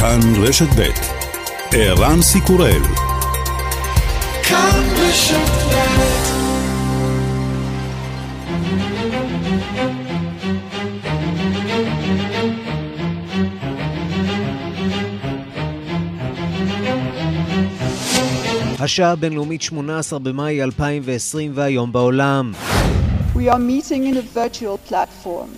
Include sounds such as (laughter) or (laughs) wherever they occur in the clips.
כאן רשת ב' ערן סיקורל כאן רשת השעה הבינלאומית 18 במאי 2020 והיום בעולם. We are meeting in a virtual platform.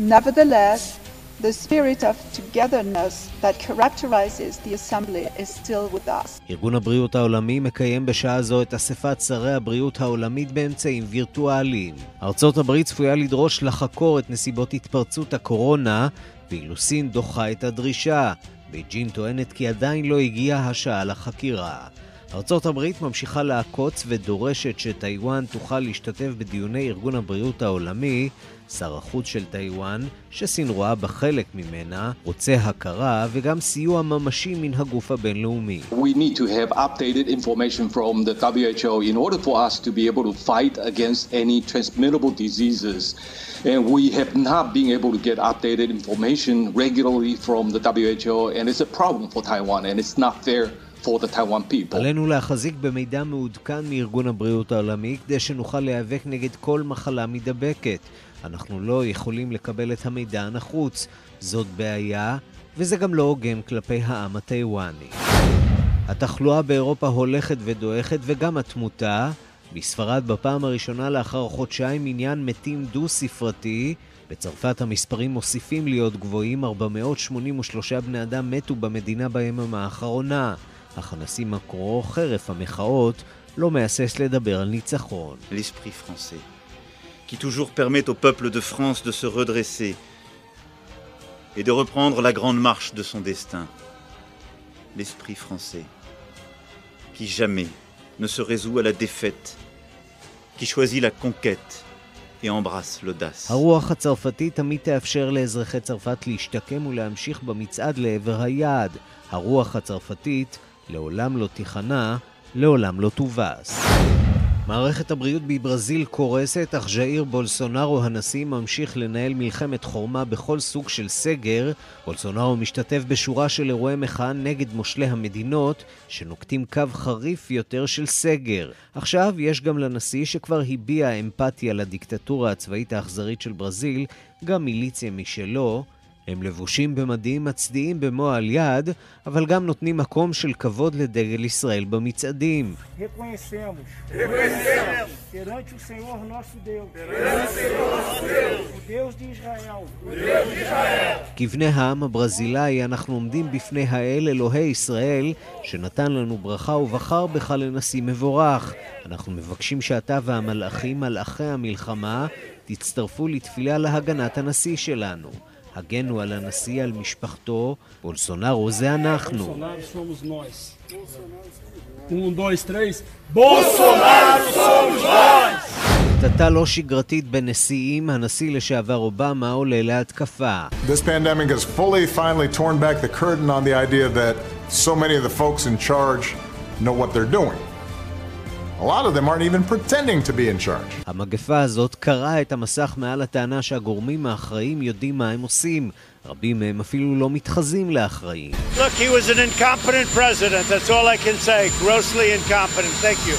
Nevertheless, The spirit of togetherness that characterizes the assembly is still with us. ארגון הבריאות העולמי מקיים בשעה זו את אספת שרי הבריאות העולמית באמצעים וירטואליים. ארצות הברית צפויה לדרוש לחקור את נסיבות התפרצות הקורונה, ואילו סין דוחה את הדרישה. בייג'ין טוענת כי עדיין לא הגיעה השעה לחקירה. ארצות הברית ממשיכה לעקוץ ודורשת שטיוואן תוכל להשתתף בדיוני ארגון הבריאות העולמי, שר החוץ של טיוואן, שסין רואה בחלק ממנה, רוצה הכרה וגם סיוע ממשי מן הגוף הבינלאומי. And we have not been able to get updated information regularly from the WHO, and it's a problem for Taiwan, and it's not fair. For the Taiwan people. עלינו להחזיק במידע מעודכן מארגון הבריאות העולמי כדי שנוכל להיאבק נגד כל מחלה מידבקת. אנחנו לא יכולים לקבל את המידע הנחוץ. זאת בעיה, וזה גם לא הוגן כלפי העם הטיוואני. התחלואה באירופה הולכת ודועכת וגם התמותה. בספרד בפעם הראשונה לאחר חודשיים עניין מתים דו-ספרתי. בצרפת המספרים מוסיפים להיות גבוהים, 483 בני אדם מתו במדינה ביממה האחרונה. אך הנשיא מקרו, חרף המחאות, לא מהסס לדבר על ניצחון. L'esprit français, qui toujours permet au peuple de France de se redresser et de reprendre la grande marche de son destin. L'esprit français, qui jamais ne se résout à la défaite, qui choisit la conquête et embrasse l'audace. הרוח הצרפתית תמיד תאפשר לאזרחי צרפת להשתקם ולהמשיך במצעד לעבר היעד. הרוח הצרפתית לעולם לא תיכנע, לעולם לא תובס. מערכת הבריאות בברזיל קורסת, אך ז'איר בולסונארו הנשיא ממשיך לנהל מלחמת חורמה בכל סוג של סגר. בולסונארו משתתף בשורה של אירועי מחאה נגד מושלי המדינות, שנוקטים קו חריף יותר של סגר. עכשיו יש גם לנשיא שכבר הביע אמפתיה לדיקטטורה הצבאית האכזרית של ברזיל, גם מיליציה משלו. הם לבושים במדים מצדיעים במועל יד, אבל גם נותנים מקום של כבוד לדגל ישראל במצעדים. כבני העם הברזילאי אנחנו עומדים בפני האל אלוהי ישראל, שנתן לנו ברכה ובחר בך לנשיא מבורך. אנחנו מבקשים שאתה והמלאכים, מלאכי המלחמה, תצטרפו לתפילה להגנת הנשיא שלנו. הגנו על הנשיא, על משפחתו, בולסונארו זה אנחנו. קטטה לא שגרתית בין נשיאים, הנשיא לשעבר אובמה עולה להתקפה. This pandemic has fully finally torn back the curtain on the idea that so many of the folks in charge know what they're doing. A lot of them aren't even pretending to be in charge. המגפה הזאת קרעה את המסך מעל הטענה שהגורמים האחראים יודעים מה הם עושים. רבים מהם אפילו לא מתחזים לאחראים.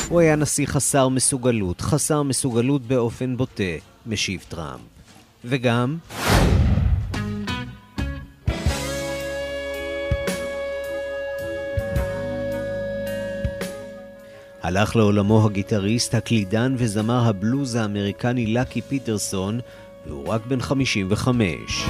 הוא היה נשיא חסר מסוגלות, חסר מסוגלות באופן בוטה, משיב טראמפ. וגם... הלך לעולמו הגיטריסט, הקלידן וזמר הבלוז האמריקני לקי פיטרסון, והוא רק בן 55.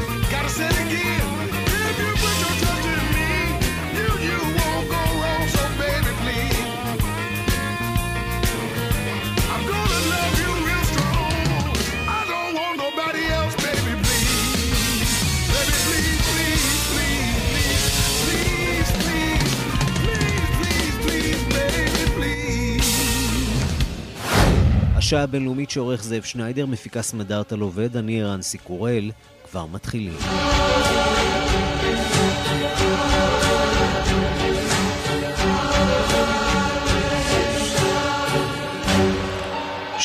השעה הבינלאומית שעורך זאב שניידר, מפיקה סמדארטה לובד, אני ערן סיקורל, כבר מתחילים.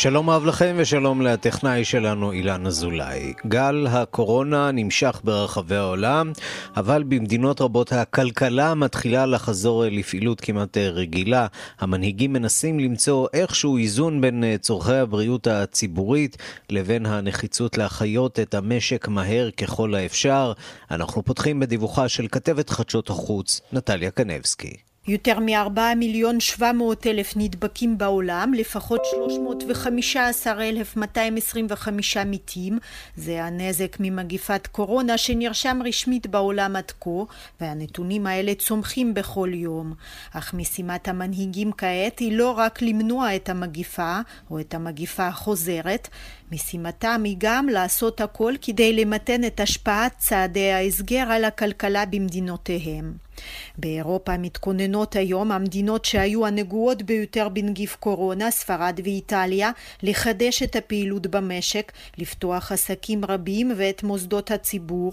שלום רב לכם ושלום לטכנאי שלנו אילן אזולאי. גל הקורונה נמשך ברחבי העולם, אבל במדינות רבות הכלכלה מתחילה לחזור לפעילות כמעט רגילה. המנהיגים מנסים למצוא איכשהו איזון בין צורכי הבריאות הציבורית לבין הנחיצות להחיות את המשק מהר ככל האפשר. אנחנו פותחים בדיווחה של כתבת חדשות החוץ, נטליה קנבסקי. יותר מ-4 מיליון 700 אלף נדבקים בעולם, לפחות 315,225 מתים. זה הנזק ממגיפת קורונה שנרשם רשמית בעולם עד כה, והנתונים האלה צומחים בכל יום. אך משימת המנהיגים כעת היא לא רק למנוע את המגיפה, או את המגיפה החוזרת, משימתם היא גם לעשות הכל כדי למתן את השפעת צעדי ההסגר על הכלכלה במדינותיהם. באירופה מתכוננות היום המדינות שהיו הנגועות ביותר בנגיף קורונה, ספרד ואיטליה, לחדש את הפעילות במשק, לפתוח עסקים רבים ואת מוסדות הציבור.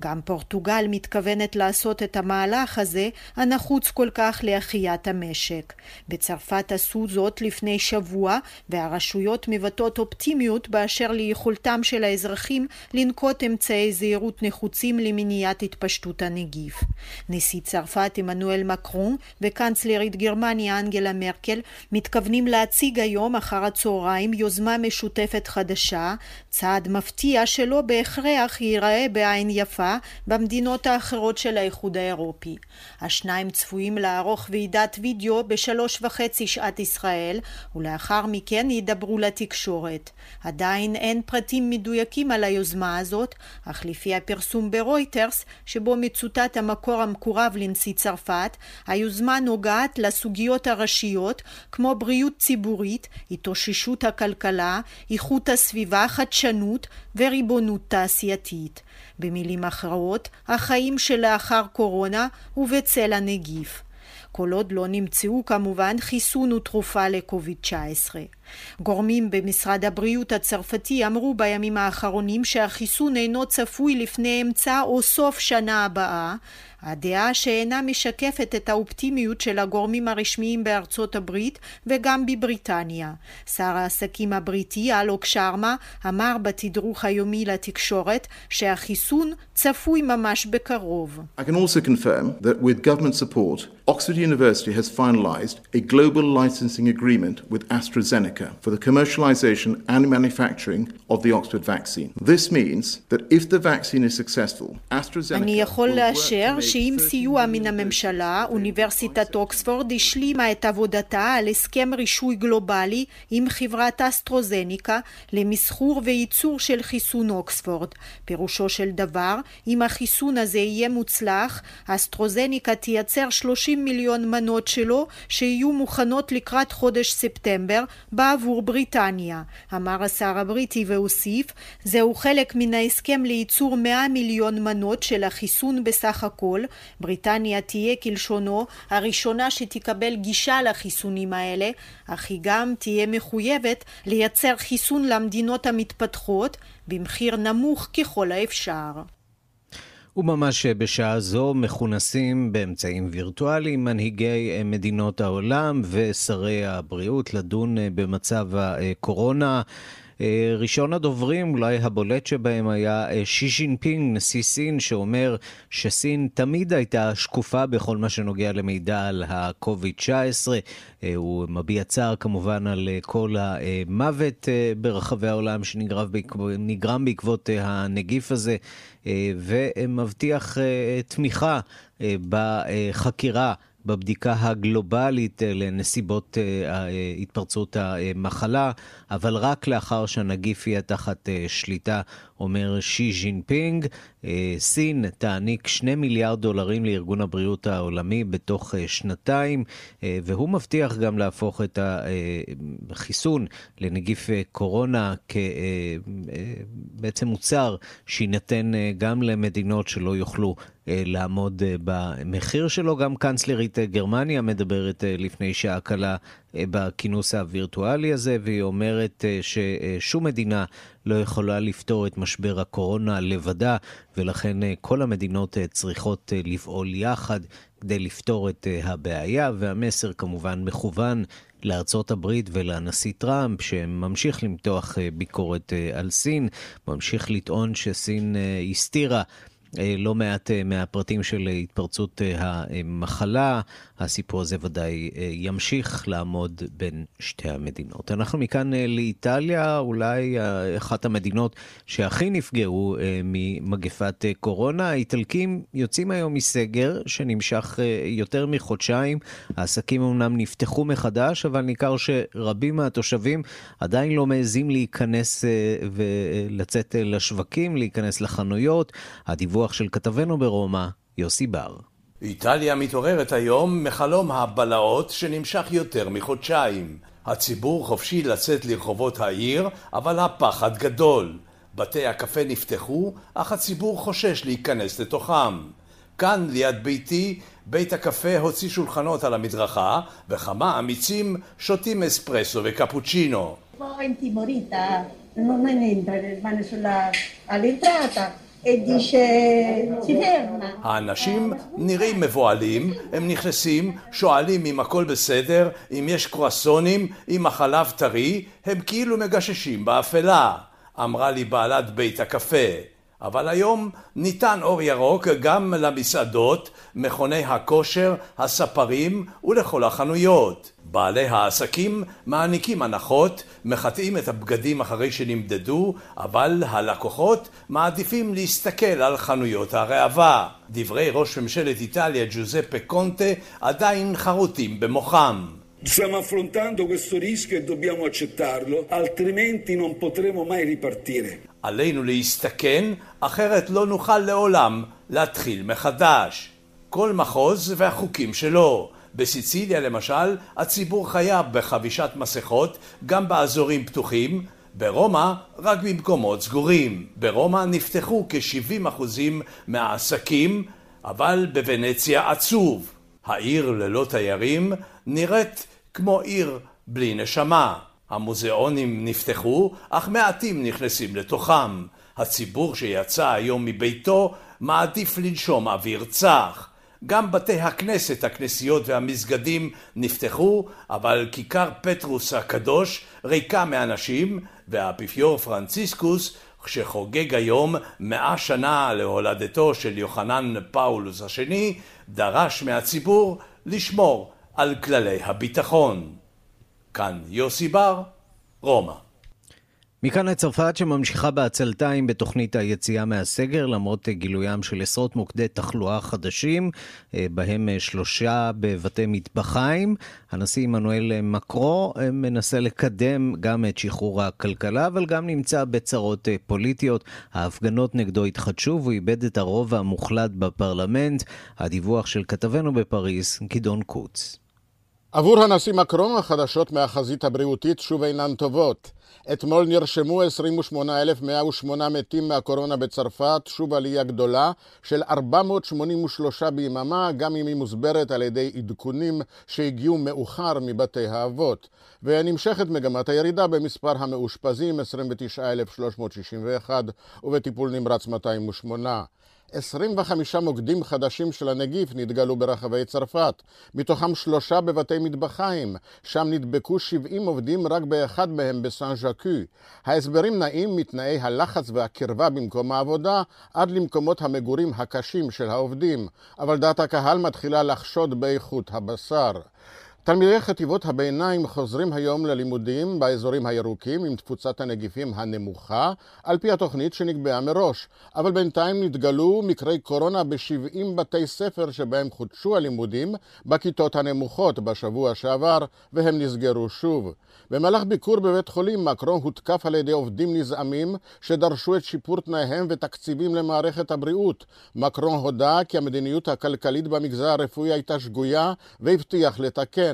גם פורטוגל מתכוונת לעשות את המהלך הזה הנחוץ כל כך להחיית המשק. בצרפת עשו זאת לפני שבוע והרשויות מבטאות אופטימיות באשר ליכולתם של האזרחים לנקוט אמצעי זהירות נחוצים למניעת התפשטות הנגיף. נשיא צרפת עמנואל מקרון וקנצלרית גרמניה אנגלה מרקל מתכוונים להציג היום אחר הצהריים יוזמה משותפת חדשה, צעד מפתיע שלא בהכרח ייראה בעין יפה התעופה במדינות האחרות של האיחוד האירופי. השניים צפויים לערוך ועידת וידאו בשלוש וחצי שעת ישראל, ולאחר מכן ידברו לתקשורת. עדיין אין פרטים מדויקים על היוזמה הזאת, אך לפי הפרסום ברויטרס, שבו מצוטט המקור המקורב לנשיא צרפת, היוזמה נוגעת לסוגיות הראשיות, כמו בריאות ציבורית, התאוששות הכלכלה, איכות הסביבה, חדשנות וריבונות תעשייתית. במילים אחרות, החיים שלאחר קורונה ובצל הנגיף. כל עוד לא נמצאו כמובן חיסון ותרופה לקוביד-19. גורמים במשרד הבריאות הצרפתי אמרו בימים האחרונים שהחיסון אינו צפוי לפני אמצע או סוף שנה הבאה, הדעה שאינה משקפת את האופטימיות של הגורמים הרשמיים בארצות הברית וגם בבריטניה. שר העסקים הבריטי אלוק שרמה אמר בתדרוך היומי לתקשורת שהחיסון צפוי ממש בקרוב. I can also confirm that with government support, Oxford University has finalized a global licensing agreement with AstraZeneca for the commercialization and manufacturing of the Oxford vaccine. This means that if the vaccine is successful, AstraZeneca אני יכול לאשר שעם סיוע מן הממשלה, אוניברסיטת אוקספורד השלימה את עבודתה על הסכם רישוי גלובלי עם חברת אסטרוזניקה למסחור וייצור של חיסון אוקספורד. פירושו של דבר, אם החיסון הזה יהיה מוצלח, אסטרוזניקה תייצר 30 מיליון מנות שלו שיהיו מוכנות לקראת חודש ספטמבר בעבור בריטניה. אמר השר הבריטי והוסיף, זהו חלק מן ההסכם לייצור 100 מיליון מנות של החיסון בסך הכל, בריטניה תהיה כלשונו הראשונה שתקבל גישה לחיסונים האלה, אך היא גם תהיה מחויבת לייצר חיסון למדינות המתפתחות במחיר נמוך ככל האפשר. וממש בשעה זו מכונסים באמצעים וירטואליים מנהיגי מדינות העולם ושרי הבריאות לדון במצב הקורונה. אה, ראשון הדוברים, אולי הבולט שבהם, היה אה, שי ז'ינפינג, נשיא סין, שאומר שסין תמיד הייתה שקופה בכל מה שנוגע למידע על ה-COVID-19. אה, הוא מביע צער כמובן על כל המוות ברחבי העולם שנגרם בעקבות הנגיף הזה, ומבטיח תמיכה בחקירה. בבדיקה הגלובלית אה, לנסיבות אה, אה, התפרצות המחלה, אבל רק לאחר שהנגיף יהיה תחת שליטה, אומר שי ז'ינפינג. סין תעניק שני מיליארד דולרים לארגון הבריאות העולמי בתוך שנתיים, והוא מבטיח גם להפוך את החיסון לנגיף קורונה כבעצם מוצר שיינתן גם למדינות שלא יוכלו לעמוד אה, במחיר שלו. גם קנצלרית אה, גרמניה מדברת לפני שעה קלה בכינוס הווירטואלי הזה, והיא אומרת ששום מדינה לא יכולה לפתור את משבר הקורונה לבדה, ולכן כל המדינות צריכות לפעול יחד כדי לפתור את הבעיה, והמסר כמובן מכוון לארצות הברית ולנשיא טראמפ, שממשיך למתוח ביקורת על סין, ממשיך לטעון שסין הסתירה אה, לא מעט אה, מהפרטים של התפרצות אה, המחלה. הסיפור הזה ודאי ימשיך לעמוד בין שתי המדינות. אנחנו מכאן לאיטליה, אולי אחת המדינות שהכי נפגעו ממגפת קורונה. האיטלקים יוצאים היום מסגר שנמשך יותר מחודשיים. העסקים אמנם נפתחו מחדש, אבל ניכר שרבים מהתושבים עדיין לא מעזים להיכנס ולצאת לשווקים, להיכנס לחנויות. הדיווח דיווח של כתבנו ברומא, יוסי בר. איטליה מתעוררת היום מחלום הבלהות שנמשך יותר מחודשיים. הציבור חופשי לצאת לרחובות העיר, אבל הפחד גדול. בתי הקפה נפתחו, אך הציבור חושש להיכנס לתוכם. כאן, ליד ביתי, בית הקפה הוציא שולחנות על המדרכה, וכמה אמיצים שותים אספרסו וקפוצ'ינו. האנשים נראים מבוהלים, הם נכנסים, שואלים אם הכל בסדר, אם יש קרואסונים, אם החלב טרי, הם כאילו מגששים באפלה, אמרה לי בעלת בית הקפה. אבל היום ניתן אור ירוק גם למסעדות, מכוני הכושר, הספרים ולכל החנויות. בעלי העסקים מעניקים הנחות, מחטאים את הבגדים אחרי שנמדדו, אבל הלקוחות מעדיפים להסתכל על חנויות הראווה. דברי ראש ממשלת איטליה ג'וזפה קונטה עדיין חרוטים במוחם. Stiamo affrontando questo rischio e dobbiamo accettarlo, altrimenti non potremo mai ripartire. עלינו להסתכן, אחרת לא נוכל לעולם להתחיל מחדש. כל מחוז והחוקים שלו. בסיציליה למשל, הציבור חייב בחבישת מסכות גם באזורים פתוחים, ברומא רק במקומות סגורים. ברומא נפתחו כ-70% מהעסקים, אבל בוונציה עצוב. העיר ללא תיירים נראית כמו עיר בלי נשמה. המוזיאונים נפתחו, אך מעטים נכנסים לתוכם. הציבור שיצא היום מביתו מעדיף לנשום אוויר צח. גם בתי הכנסת, הכנסיות והמסגדים נפתחו, אבל כיכר פטרוס הקדוש ריקה מאנשים, והאפיפיור פרנציסקוס, שחוגג היום מאה שנה להולדתו של יוחנן פאולוס השני, דרש מהציבור לשמור על כללי הביטחון. כאן יוסי בר, רומא. מכאן לצרפת שממשיכה בעצלתיים בתוכנית היציאה מהסגר, למרות גילוים של עשרות מוקדי תחלואה חדשים, אה, בהם אה, שלושה בבתי מטבחיים. הנשיא עמנואל מקרו אה, מנסה לקדם גם את שחרור הכלכלה, אבל גם נמצא בצרות פוליטיות. ההפגנות נגדו התחדשו והוא איבד את הרוב המוחלט בפרלמנט. הדיווח של כתבנו בפריז, גדעון קוץ. עבור הנשיא מקרון החדשות מהחזית הבריאותית שוב אינן טובות. אתמול נרשמו 28,108 מתים מהקורונה בצרפת, שוב עלייה גדולה של 483 ביממה, גם אם היא מוסברת על ידי עדכונים שהגיעו מאוחר מבתי האבות. ונמשכת מגמת הירידה במספר המאושפזים, 29,361, ובטיפול נמרץ 208. 25 מוקדים חדשים של הנגיף נתגלו ברחבי צרפת, מתוכם שלושה בבתי מטבחיים, שם נדבקו 70 עובדים רק באחד מהם בסן ז'קו. ההסברים נעים מתנאי הלחץ והקרבה במקום העבודה עד למקומות המגורים הקשים של העובדים, אבל דעת הקהל מתחילה לחשוד באיכות הבשר. תלמידי חטיבות הביניים חוזרים היום ללימודים באזורים הירוקים עם תפוצת הנגיפים הנמוכה, על פי התוכנית שנקבעה מראש, אבל בינתיים נתגלו מקרי קורונה ב-70 בתי ספר שבהם חודשו הלימודים בכיתות הנמוכות בשבוע שעבר, והם נסגרו שוב. במהלך ביקור בבית חולים מקרון הותקף על ידי עובדים נזעמים שדרשו את שיפור תנאיהם ותקציבים למערכת הבריאות. מקרון הודה כי המדיניות הכלכלית במגזר הרפואי הייתה שגויה והבטיח לתקן.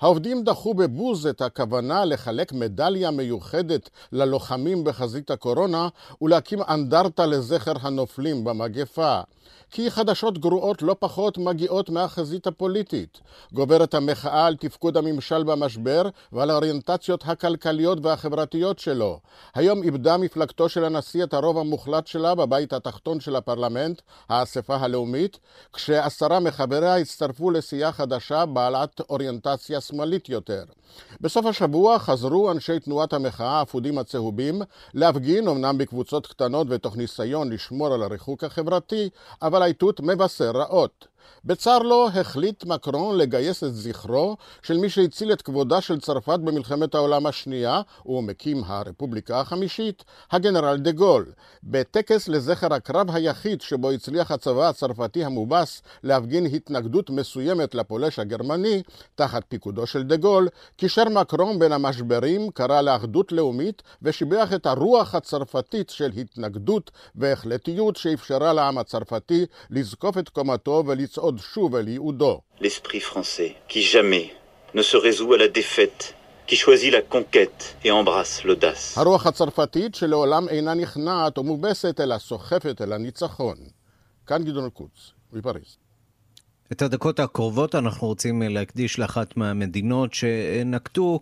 העובדים דחו בבוז את הכוונה לחלק מדליה מיוחדת ללוחמים בחזית הקורונה ולהקים אנדרטה לזכר הנופלים במגפה. כי חדשות גרועות לא פחות מגיעות מהחזית הפוליטית. גוברת המחאה על תפקוד הממשל במשבר ועל האוריינטציות הכלכליות והחברתיות שלו. היום איבדה מפלגתו של הנשיא את הרוב המוחלט שלה בבית התחתון של הפרלמנט, האספה הלאומית, כשעשרה מחבריה הצטרפו לסיעה חדשה בעלת אוריינטציה שמאלית יותר. בסוף השבוע חזרו אנשי תנועת המחאה האפודים הצהובים להפגין אמנם בקבוצות קטנות ותוך ניסיון לשמור על הריחוק החברתי, אבל האיתות מבשר רעות. בצר לו החליט מקרון לגייס את זכרו של מי שהציל את כבודה של צרפת במלחמת העולם השנייה ומקים הרפובליקה החמישית, הגנרל דה גול, בטקס לזכר הקרב היחיד שבו הצליח הצבא הצרפתי המובס להפגין התנגדות מסוימת לפולש הגרמני, תחת פיקודו של דה גול, קישר מקרון בין המשברים, קרא לאחדות לאומית ושיבח את הרוח הצרפתית של התנגדות והחלטיות שאפשרה לעם הצרפתי לזקוף את קומתו וליצור לצעוד שוב אל ייעודו. L'esprit français, qui jamais ne se résout à la défaite, qui choisit la conquête et embrasse l'audace. הרוח הצרפתית שלעולם אינה נכנעת או מובסת, אלא סוחפת אל הניצחון. כאן גדעון קוץ, מפריז. את הדקות הקרובות אנחנו רוצים להקדיש לאחת מהמדינות שנקטו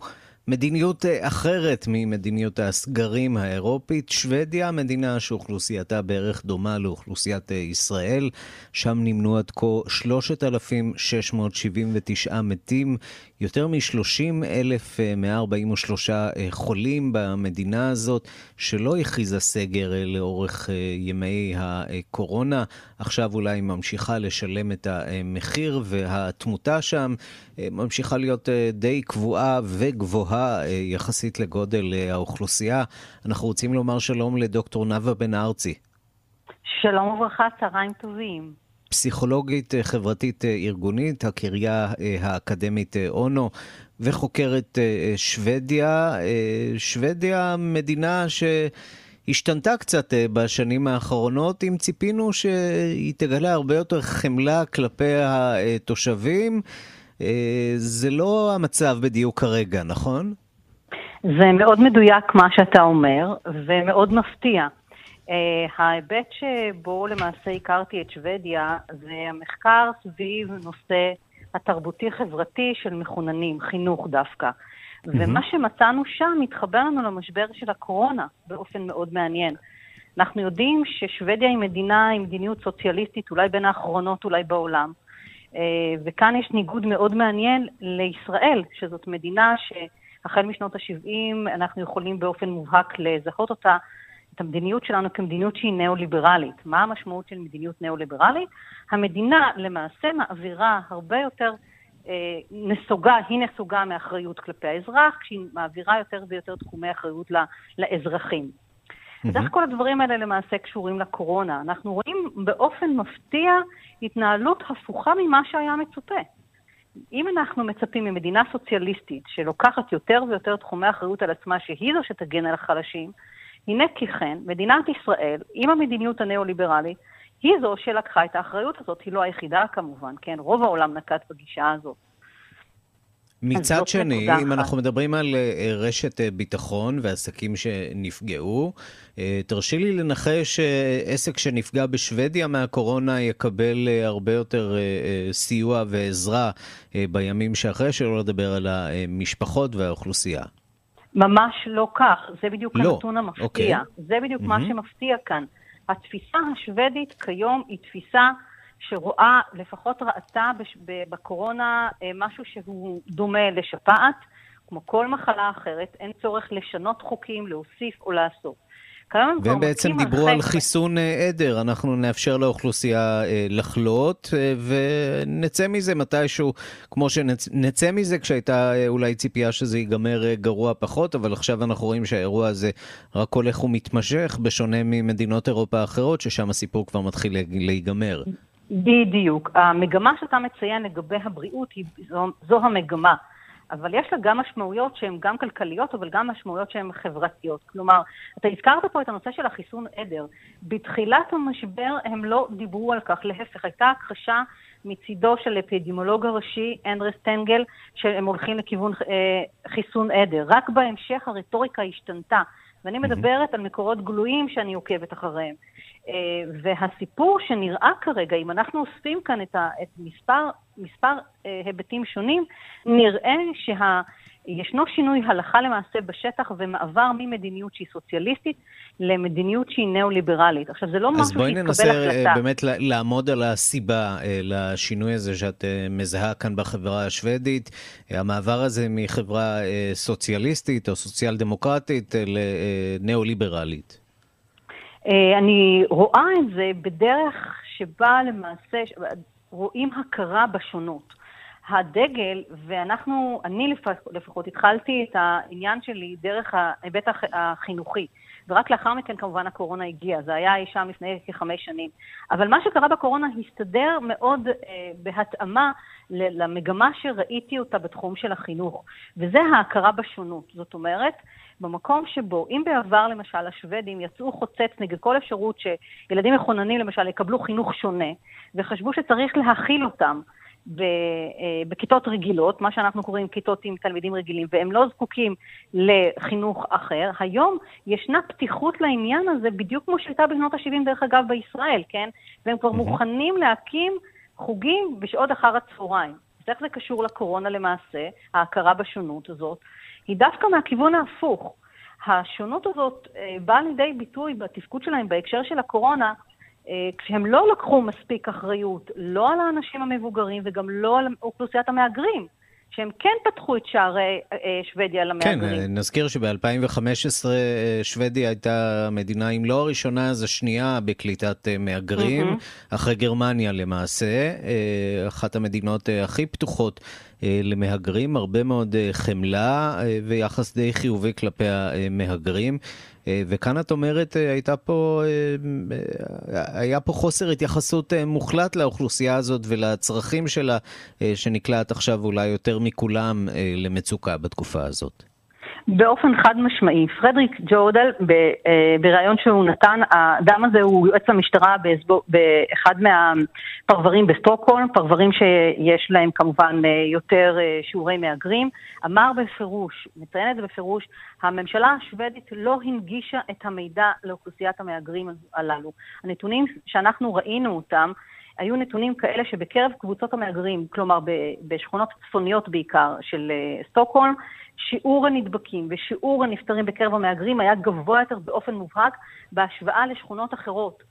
מדיניות אה, אחרת ממדיניות הסגרים האירופית. שוודיה, מדינה שאוכלוסייתה בערך דומה לאוכלוסיית אה, ישראל. שם נמנו עד כה 3,679 מתים, יותר מ-30,143 אה, חולים במדינה הזאת, שלא הכריזה סגר לאורך ימי הקורונה. עכשיו אולי ממשיכה לשלם את המחיר, והתמותה שם ממשיכה להיות די קבועה וגבוהה. גבוהה אה, יחסית לגודל אה, האוכלוסייה. אנחנו רוצים לומר שלום לדוקטור נאוה בן ארצי. שלום וברכה, צהריים טובים. פסיכולוגית אה, חברתית ארגונית, הקריה האקדמית אונו, וחוקרת שוודיה. שוודיה מדינה שהשתנתה קצת בשנים האחרונות, אם ציפינו שהיא תגלה הרבה יותר חמלה כלפי התושבים. אה, זה לא המצב בדיוק כרגע, נכון? זה מאוד מדויק מה שאתה אומר, ומאוד מפתיע. Uh, ההיבט שבו למעשה הכרתי את שוודיה זה המחקר סביב נושא התרבותי-חברתי של מחוננים, חינוך דווקא. Mm-hmm. ומה שמצאנו שם מתחבר לנו למשבר של הקורונה באופן מאוד מעניין. אנחנו יודעים ששוודיה היא מדינה עם מדיניות סוציאליסטית, אולי בין האחרונות אולי בעולם. אה, וכאן יש ניגוד מאוד מעניין לישראל, שזאת מדינה שהחל משנות ה-70 אנחנו יכולים באופן מובהק לזהות אותה, את המדיניות שלנו כמדיניות שהיא ניאו-ליברלית. מה המשמעות של מדיניות ניאו-ליברלית? המדינה למעשה מעבירה הרבה יותר אה, נסוגה, היא נסוגה מאחריות כלפי האזרח, כשהיא מעבירה יותר ויותר תחומי אחריות לאזרחים. אז איך כל הדברים האלה למעשה קשורים לקורונה? אנחנו רואים באופן מפתיע התנהלות הפוכה ממה שהיה מצופה. אם אנחנו מצפים ממדינה סוציאליסטית שלוקחת יותר ויותר תחומי אחריות על עצמה, שהיא זו שתגן על החלשים, הנה כי כן, מדינת ישראל, עם המדיניות הניאו-ליברלית, היא זו שלקחה את האחריות הזאת, היא לא היחידה כמובן, כן? רוב העולם נקט בגישה הזאת. מצד שני, אם אנחנו מדברים על אה, רשת אה, ביטחון ועסקים שנפגעו, אה, תרשי לי לנחש שעסק שנפגע בשוודיה מהקורונה יקבל הרבה יותר סיוע ועזרה בימים שאחרי, שלא לדבר על המשפחות והאוכלוסייה. ממש לא כך, זה בדיוק לא. הנתון המפתיע. אוקיי. זה בדיוק mm-hmm. מה שמפתיע כאן. התפיסה השוודית כיום היא תפיסה שרואה, לפחות ראתה בקורונה אה, משהו שהוא דומה לשפעת, כמו כל מחלה אחרת, אין צורך לשנות חוקים, להוסיף או לעשות. והם בעצם דיברו על חיסון אה, עדר, אנחנו נאפשר לאוכלוסייה אה, לחלות, ונצא מזה מתישהו, כמו שנצא מזה כשהייתה אולי ציפייה שזה ייגמר גרוע פחות, אבל עכשיו אנחנו רואים שהאירוע הזה רק הולך ומתמשך, בשונה ממדינות אירופה האחרות, ששם הסיפור כבר מתחיל להיגמר. בדיוק. המגמה שאתה מציין לגבי הבריאות, היא, זו, זו המגמה. אבל יש לה גם משמעויות שהן גם כלכליות, אבל גם משמעויות שהן חברתיות. כלומר, אתה הזכרת פה את הנושא של החיסון עדר. בתחילת המשבר הם לא דיברו על כך, להפך, הייתה הכחשה מצידו של אפידמולוג הראשי, אנדרס טנגל, שהם הולכים לכיוון אה, חיסון עדר. רק בהמשך הרטוריקה השתנתה. ואני מדברת על מקורות גלויים שאני עוקבת אחריהם. אה, והסיפור שנראה כרגע, אם אנחנו אוספים כאן את, ה, את מספר, מספר אה, היבטים שונים, נראה שה... ישנו שינוי הלכה למעשה בשטח ומעבר ממדיניות שהיא סוציאליסטית למדיניות שהיא ניאו-ליברלית. עכשיו, זה לא משהו שהתקבל החלטה. אז בואי ננסה באמת לעמוד על הסיבה אה, לשינוי הזה שאת אה, מזהה כאן בחברה השוודית. המעבר הזה מחברה אה, סוציאליסטית או סוציאל דמוקרטית לניאו-ליברלית. אני רואה את זה בדרך שבה למעשה רואים הכרה בשונות. הדגל, ואנחנו, אני לפחות התחלתי את העניין שלי דרך ההיבט החינוכי. ורק לאחר מכן כמובן הקורונה הגיעה, זה היה אי שם לפני כחמש שנים. אבל מה שקרה בקורונה הסתדר מאוד אה, בהתאמה למגמה שראיתי אותה בתחום של החינוך, וזה ההכרה בשונות. זאת אומרת, במקום שבו, אם בעבר למשל השוודים יצאו חוצץ נגד כל אפשרות שילדים מחוננים למשל יקבלו חינוך שונה, וחשבו שצריך להכיל אותם בכיתות רגילות, מה שאנחנו קוראים כיתות עם תלמידים רגילים, והם לא זקוקים לחינוך אחר. היום ישנה פתיחות לעניין הזה, בדיוק כמו שהייתה בשנות ה-70 דרך אגב בישראל, כן? והם כבר מוכנים להקים חוגים בשעות אחר הצהריים. אז איך זה קשור לקורונה למעשה, ההכרה בשונות הזאת? היא דווקא מהכיוון ההפוך. השונות הזאת אה, באה לידי ביטוי בתפקוד שלהם בהקשר של הקורונה, אה, כשהם לא לקחו מספיק אחריות, לא על האנשים המבוגרים וגם לא על אוכלוסיית המהגרים. שהם כן פתחו את שערי אה, שוודיה למהגרים. כן, אה, נזכיר שב-2015 שוודיה הייתה המדינה, אם לא הראשונה, אז השנייה בקליטת מהגרים, mm-hmm. אחרי גרמניה למעשה, אחת המדינות הכי פתוחות למהגרים, הרבה מאוד חמלה ויחס די חיובי כלפי המהגרים. אה, וכאן את אומרת, אה, הייתה פה, אה, היה פה חוסר התייחסות מוחלט לאוכלוסייה הזאת ולצרכים שלה, שנקלעת עכשיו אולי יותר מכולם למצוקה בתקופה הזאת. באופן חד משמעי. פרדריק ג'ורדל, אה, בריאיון שהוא נתן, האדם הזה הוא יועץ למשטרה באחד מהפרברים בסטוקהולם, פרברים שיש להם כמובן אה, יותר אה, שיעורי מהגרים, אמר בפירוש, מציין את זה בפירוש, הממשלה השוודית לא הנגישה את המידע לאוכלוסיית המהגרים הללו. הנתונים שאנחנו ראינו אותם, היו נתונים כאלה שבקרב קבוצות המהגרים, כלומר בשכונות צפוניות בעיקר של סטוקהולם, שיעור הנדבקים ושיעור הנפטרים בקרב המהגרים היה גבוה יותר באופן מובהק בהשוואה לשכונות אחרות.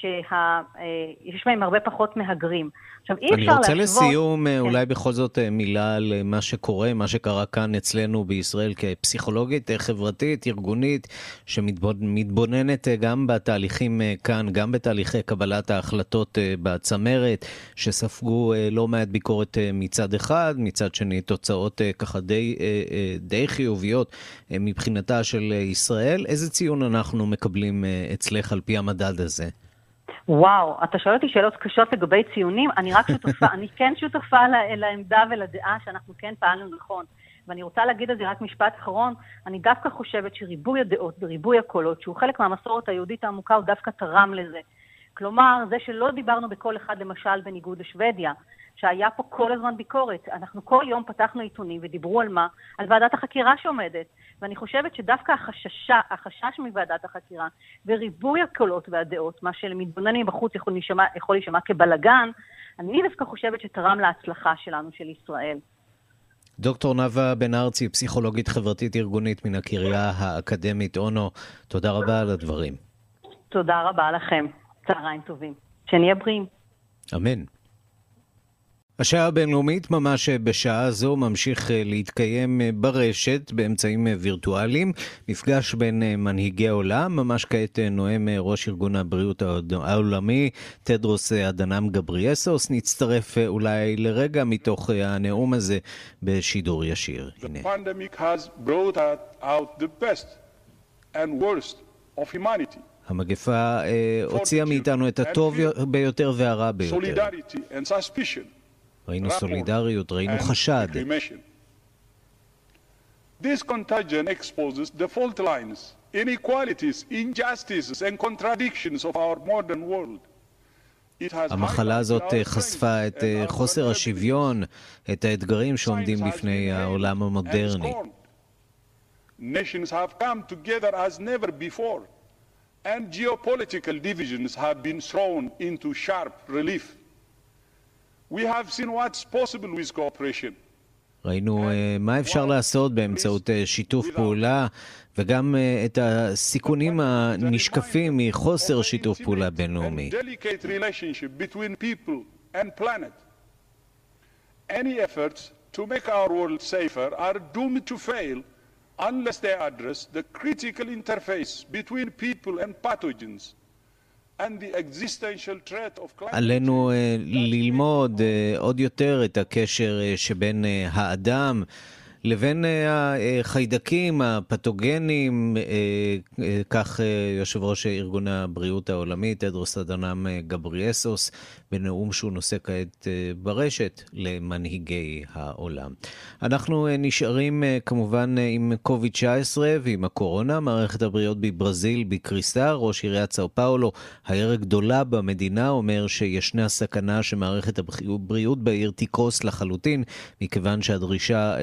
שיש אה, בהם הרבה פחות מהגרים. עכשיו, אי אפשר להשוות... אני רוצה להשוות... לסיום אה, כן. אולי בכל זאת אה, מילה על מה שקורה, מה שקרה כאן אצלנו בישראל כפסיכולוגית, חברתית, ארגונית, שמתבוננת גם בתהליכים כאן, גם בתהליכי קבלת ההחלטות בצמרת, שספגו לא מעט ביקורת מצד אחד, מצד שני תוצאות ככה די, די חיוביות מבחינתה של ישראל. איזה ציון אנחנו מקבלים אצלך על פי המדד הזה? וואו, אתה שואל אותי שאלות קשות לגבי ציונים, אני רק שותפה, (laughs) אני כן שותפה לעמדה ולדעה שאנחנו כן פעלנו נכון. ואני רוצה להגיד על זה רק משפט אחרון, אני דווקא חושבת שריבוי הדעות וריבוי הקולות, שהוא חלק מהמסורת היהודית העמוקה, הוא דווקא תרם לזה. כלומר, זה שלא דיברנו בקול אחד, למשל, בניגוד לשוודיה, שהיה פה כל הזמן ביקורת. אנחנו כל יום פתחנו עיתונים ודיברו על מה? על ועדת החקירה שעומדת. ואני חושבת שדווקא החששה, החשש מוועדת החקירה וריבוי הקולות והדעות, מה שלמתבוננים בחוץ יכול להישמע, יכול להישמע כבלגן, אני דווקא חושבת שתרם להצלחה שלנו, של ישראל. דוקטור נאוה בן ארצי, פסיכולוגית חברתית ארגונית מן הקריה האקדמית אונו, תודה רבה על הדברים. תודה רבה לכם. צהריים טובים. שנהיה בריאים. אמן. השעה הבינלאומית ממש בשעה זו ממשיך אה, להתקיים אה, ברשת באמצעים אה, וירטואליים. מפגש בין מנהיגי העולם, ממש כעת נואם ראש ארגון הבריאות העולמי, תדרוס אדנם גבריאסוס. נצטרף אולי לרגע מתוך הנאום הזה בשידור ישיר. הנה. המגפה הוציאה מאיתנו את הטוב ביותר והרע ביותר. ראינו סולידריות, ראינו חשד. This contagion exposes the fault lines, inequalities, injustices and contradictions of our modern world. המחלה הזאת חשפה את חוסר השוויון, את האתגרים שעומדים בפני העולם המודרני. Nations have come together as never before, and geopolitical divisions have been thrown into sharp relief. We have seen what's possible with cooperation. ראינו מה אפשר לעשות באמצעות שיתוף פעולה וגם את הסיכונים הנשקפים מחוסר שיתוף פעולה בינלאומי. Any efforts to make our world safer are doomed to fail unless they address the critical interface between people and pathogens. עלינו ללמוד עוד יותר את הקשר שבין האדם לבין החיידקים הפתוגנים, כך יושב ראש ארגון הבריאות העולמי, תדרוס אדונם גבריאסוס, בנאום שהוא נושא כעת ברשת למנהיגי העולם. אנחנו נשארים כמובן עם קוביד-19 ועם הקורונה. מערכת הבריאות בברזיל בקריסה. ראש עיריית סאו פאולו, העיר הגדולה במדינה, אומר שישנה סכנה שמערכת הבריאות בעיר תקרוס לחלוטין, מכיוון שהדרישה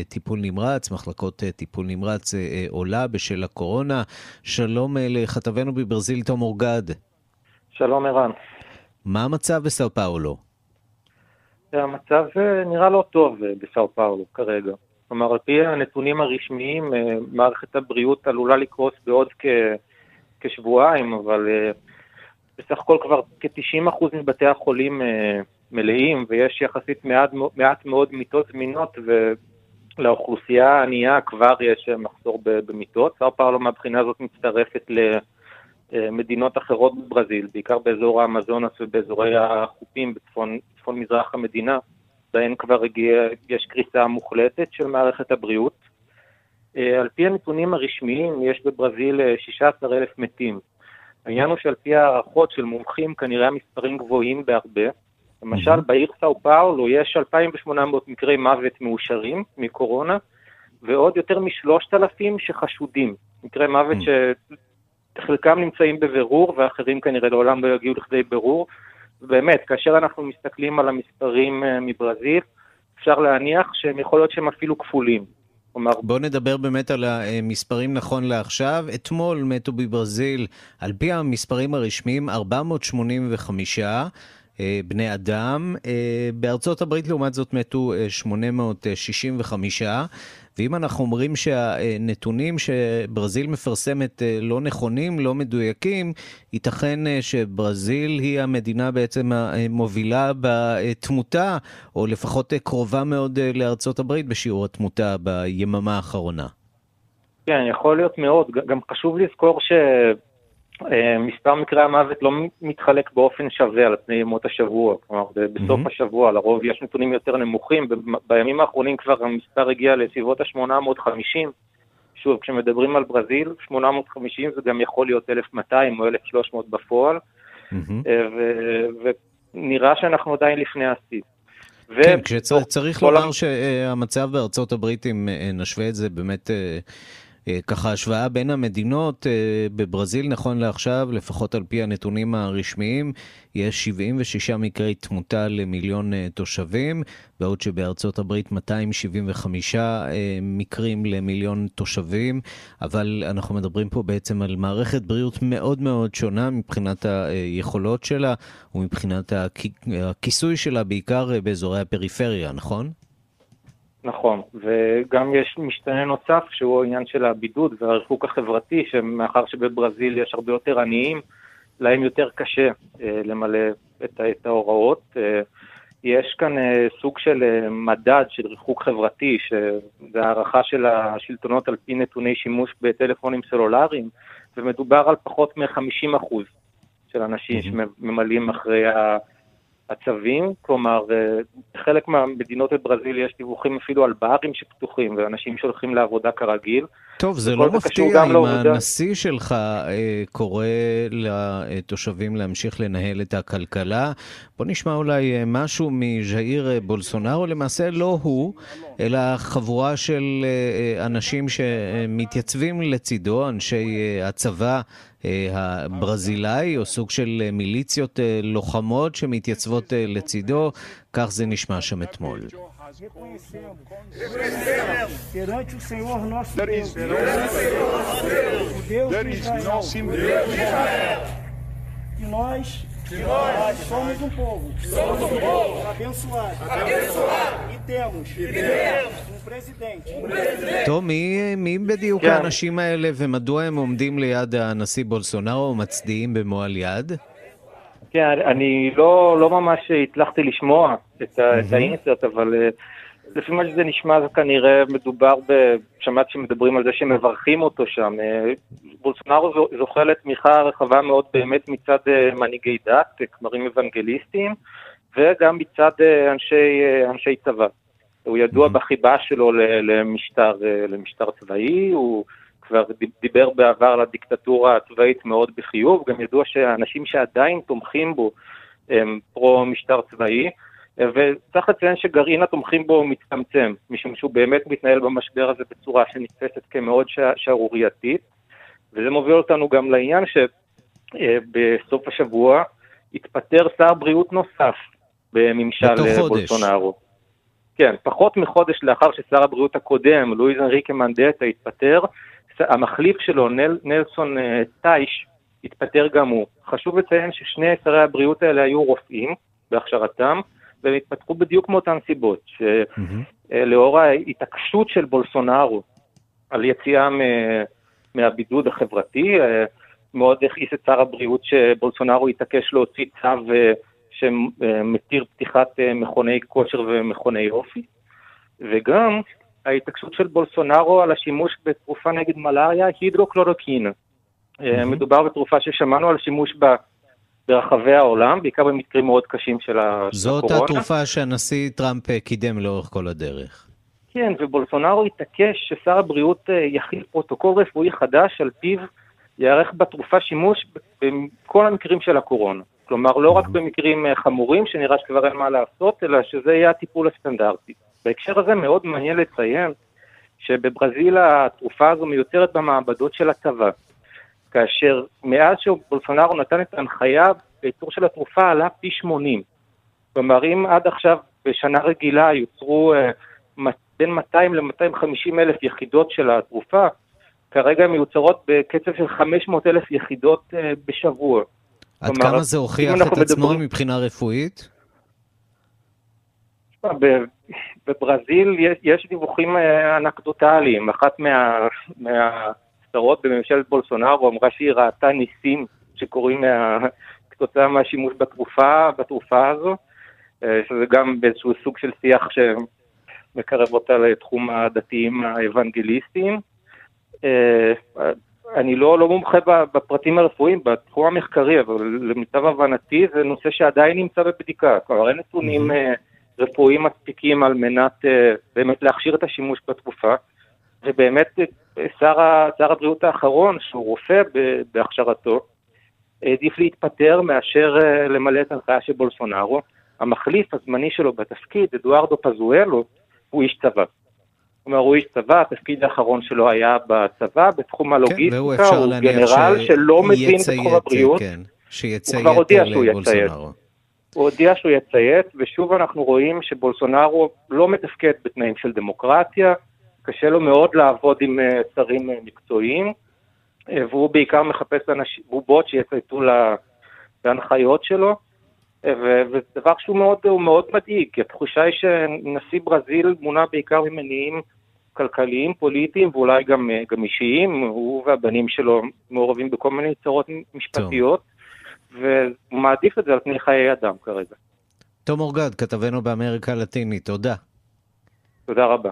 לטיפול נמרץ, מחלקות טיפול נמרץ, עולה בשל הקורונה. שלום לכתבנו בברזיל, תום אורגד. שלום ערן. מה המצב בסאו פאולו? המצב נראה לא טוב בסאו פאולו כרגע. כלומר, על פי הנתונים הרשמיים, מערכת הבריאות עלולה לקרוס בעוד כ... כשבועיים, אבל בסך הכל כבר כ-90% מבתי החולים מלאים, ויש יחסית מעט, מעט מאוד מיטות זמינות, ולאוכלוסייה הענייה כבר יש מחסור במיטות. סאו פאולו מהבחינה הזאת מצטרפת ל... מדינות אחרות בברזיל, בעיקר באזור האמזונס ובאזורי החופים בצפון מזרח המדינה, בהן כבר הגיע, יש קריסה מוחלטת של מערכת הבריאות. על פי הנתונים הרשמיים, יש בברזיל 16,000 מתים. העניין הוא שעל פי הערכות של מומחים, כנראה המספרים גבוהים בהרבה. למשל, בעיר סאו פאולו יש 2,800 מקרי מוות מאושרים מקורונה, ועוד יותר מ-3,000 שחשודים. מקרי מוות ש... חלקם נמצאים בבירור ואחרים כנראה לעולם לא יגיעו לכדי בירור. ובאמת, כאשר אנחנו מסתכלים על המספרים מברזיל, אפשר להניח שהם יכול להיות שהם אפילו כפולים. כלומר... בואו נדבר באמת על המספרים נכון לעכשיו. אתמול מתו בברזיל, על פי המספרים הרשמיים, 485 בני אדם. בארצות הברית לעומת זאת מתו 865. ואם אנחנו אומרים שהנתונים שברזיל מפרסמת לא נכונים, לא מדויקים, ייתכן שברזיל היא המדינה בעצם המובילה בתמותה, או לפחות קרובה מאוד לארצות הברית בשיעור התמותה ביממה האחרונה. כן, יכול להיות מאוד. גם חשוב לזכור ש... מספר מקרי המוות לא מתחלק באופן שווה על פני ימות השבוע, כלומר בסוף mm-hmm. השבוע לרוב יש נתונים יותר נמוכים, בימים האחרונים כבר המספר הגיע לסביבות ה-850, שוב, כשמדברים על ברזיל, 850 זה גם יכול להיות 1200 או 1300 בפועל, mm-hmm. ונראה שאנחנו עדיין לפני השיא. כן, כשצריך לומר שהמצב בארצות הברית, אם נשווה את זה באמת ככה השוואה בין המדינות, בברזיל נכון לעכשיו, לפחות על פי הנתונים הרשמיים, יש 76 מקרי תמותה למיליון תושבים, בעוד שבארצות הברית 275 מקרים למיליון תושבים, אבל אנחנו מדברים פה בעצם על מערכת בריאות מאוד מאוד שונה מבחינת היכולות שלה ומבחינת הכיסוי שלה, בעיקר באזורי הפריפריה, נכון? נכון, וגם יש משתנה נוסף שהוא העניין של הבידוד והריחוק החברתי, שמאחר שבברזיל יש הרבה יותר עניים, להם יותר קשה אה, למלא את, את ההוראות. אה, יש כאן אה, סוג של אה, מדד של ריחוק חברתי, שזה הערכה של השלטונות על פי נתוני שימוש בטלפונים סלולריים, ומדובר על פחות מ-50% של אנשים mm-hmm. שממלאים אחרי ה... הצווים, כלומר, בחלק מהמדינות בברזיל יש דיווחים אפילו על ברים שפתוחים ואנשים שהולכים לעבודה כרגיל. טוב, זה לא מפתיע אם לעובדה... הנשיא שלך אה, קורא לתושבים להמשיך לנהל את הכלכלה. בוא נשמע אולי משהו מז'איר בולסונארו, למעשה לא הוא, אלא חבורה של אה, אנשים שמתייצבים לצידו, אנשי אה, הצבא. הברזילאי, או סוג של מיליציות לוחמות שמתייצבות לצידו, כך זה נשמע שם אתמול. perante o Senhor nosso Deus, o Deus de Israel, e nós que nós somos um povo, somos um povo. Abençoado, abençoado. E temos, e temos um presidente. טוב, מי, מי בדיוק כן. האנשים האלה ומדוע הם עומדים ליד הנשיא בולסונארו ומצדיעים במועל יד? כן, אני לא, לא ממש הצלחתי לשמוע את, ה, את האינסרט, אבל אה, לפי מה שזה נשמע זה כנראה מדובר ב... שמעתי שמדברים על זה שמברכים אותו שם. אה, בולסונארו זו- זוכה לתמיכה רחבה מאוד באמת מצד אה, מנהיגי דת, אה, כמרים אוונגליסטים, וגם מצד אנשי, אנשי צבא. הוא ידוע בחיבה שלו למשטר, למשטר צבאי, הוא כבר דיב- דיבר בעבר על הדיקטטורה הצבאית מאוד בחיוב, גם ידוע שהאנשים שעדיין תומכים בו הם פרו משטר צבאי, וצריך לציין שגרעין התומכים בו מצטמצם, משום שהוא באמת מתנהל במשבר הזה בצורה שנתפסת כמאוד שע- שערורייתית, וזה מוביל אותנו גם לעניין שבסוף השבוע התפטר שר בריאות נוסף בממשל. בולסונארו. כן, פחות מחודש לאחר ששר הבריאות הקודם, לואיז אנריקה מנדטה, התפטר, המחליף שלו, נל, נלסון אה, טייש, התפטר גם הוא. חשוב לציין ששני שרי הבריאות האלה היו רופאים בהכשרתם, והם התפתחו בדיוק מאותן סיבות, שלאור ההתעקשות של בולסונארו על יציאה מ- מהבידוד החברתי, אה, מאוד הכעיס את שר הבריאות שבולסונארו התעקש להוציא צו אה, שמתיר פתיחת אה, מכוני כושר ומכוני אופי, וגם ההתעקשות של בולסונארו על השימוש בתרופה נגד מלאריה, הידרוקלורוקין. אה, מדובר בתרופה ששמענו על שימוש בה ברחבי העולם, בעיקר במקרים מאוד קשים של ה- של זאת הקורונה. התרופה שהנשיא טראמפ אה, קידם לאורך כל הדרך. כן, ובולסונארו התעקש ששר הבריאות אה, יחיל פרוטוקול רפואי חדש על פיו ייערך בתרופה שימוש בכל המקרים של הקורונה. כלומר, לא רק במקרים אה, חמורים שנראה שכבר אין מה לעשות, אלא שזה יהיה הטיפול הסטנדרטי. בהקשר הזה מאוד מעניין לציין שבברזיל התרופה הזו מיוצרת במעבדות של הצבא, כאשר מאז שבולסונארו נתן את ההנחיה, הייצור של התרופה עלה פי 80. כלומר, אם עד עכשיו בשנה רגילה יוצרו אה, בין 200 ל-250 אלף יחידות של התרופה, כרגע הן מיוצרות בקצב של 500 אלף יחידות אה, בשבוע. עד כלומר, כמה זה הוכיח את עצמו מדברים- מבחינה רפואית? בברזיל יש, יש דיווחים אה, אנקדוטליים. אחת מה, מהשרות בממשלת בולסונארו אמרה שהיא ראתה ניסים שקורים מה, כתוצאה מהשימוש בתרופה, בתרופה הזו, אה, שזה גם באיזשהו סוג של שיח שמקרב אותה לתחום הדתיים האוונגליסטיים. אה, אני לא, לא מומחה בפרטים הרפואיים, בתחום המחקרי, אבל למיטב הבנתי זה נושא שעדיין נמצא בבדיקה. כלומר, אין נתונים אה, רפואיים מספיקים על מנת באמת להכשיר את השימוש בתרופה. ובאמת, שר, שר הבריאות האחרון, שהוא רופא בהכשרתו, העדיף להתפטר מאשר אה, למלא את ההנחיה של בולסונארו. המחליף הזמני שלו בתפקיד, אדוארדו פזואלו, הוא איש צבא. כלומר, הוא איש צבא, התפקיד האחרון שלו היה בצבא, בתחום כן, הלוגיסטיקה, אפשר הוא גנרל שלא מבין בתחום הבריאות. כן, הוא כבר הודיע שהוא יציית. הוא הודיע שהוא יציית, ושוב אנחנו רואים שבולסונארו לא מתפקד בתנאים של דמוקרטיה, קשה לו מאוד לעבוד עם אה, שרים אה, מקצועיים, אה, והוא בעיקר מחפש אנשים, בובות שיצייתו לה- להנחיות שלו, וזה דבר שהוא מאוד, מאוד מדאיג, כי התחושה היא שנשיא ברזיל מונע בעיקר ממניעים כלכליים, פוליטיים ואולי גם, גם אישיים, הוא והבנים שלו מעורבים בכל מיני צרות משפטיות. והוא מעדיף את זה על פני חיי אדם כרגע. תום אורגד, כתבנו באמריקה הלטינית, תודה. תודה רבה.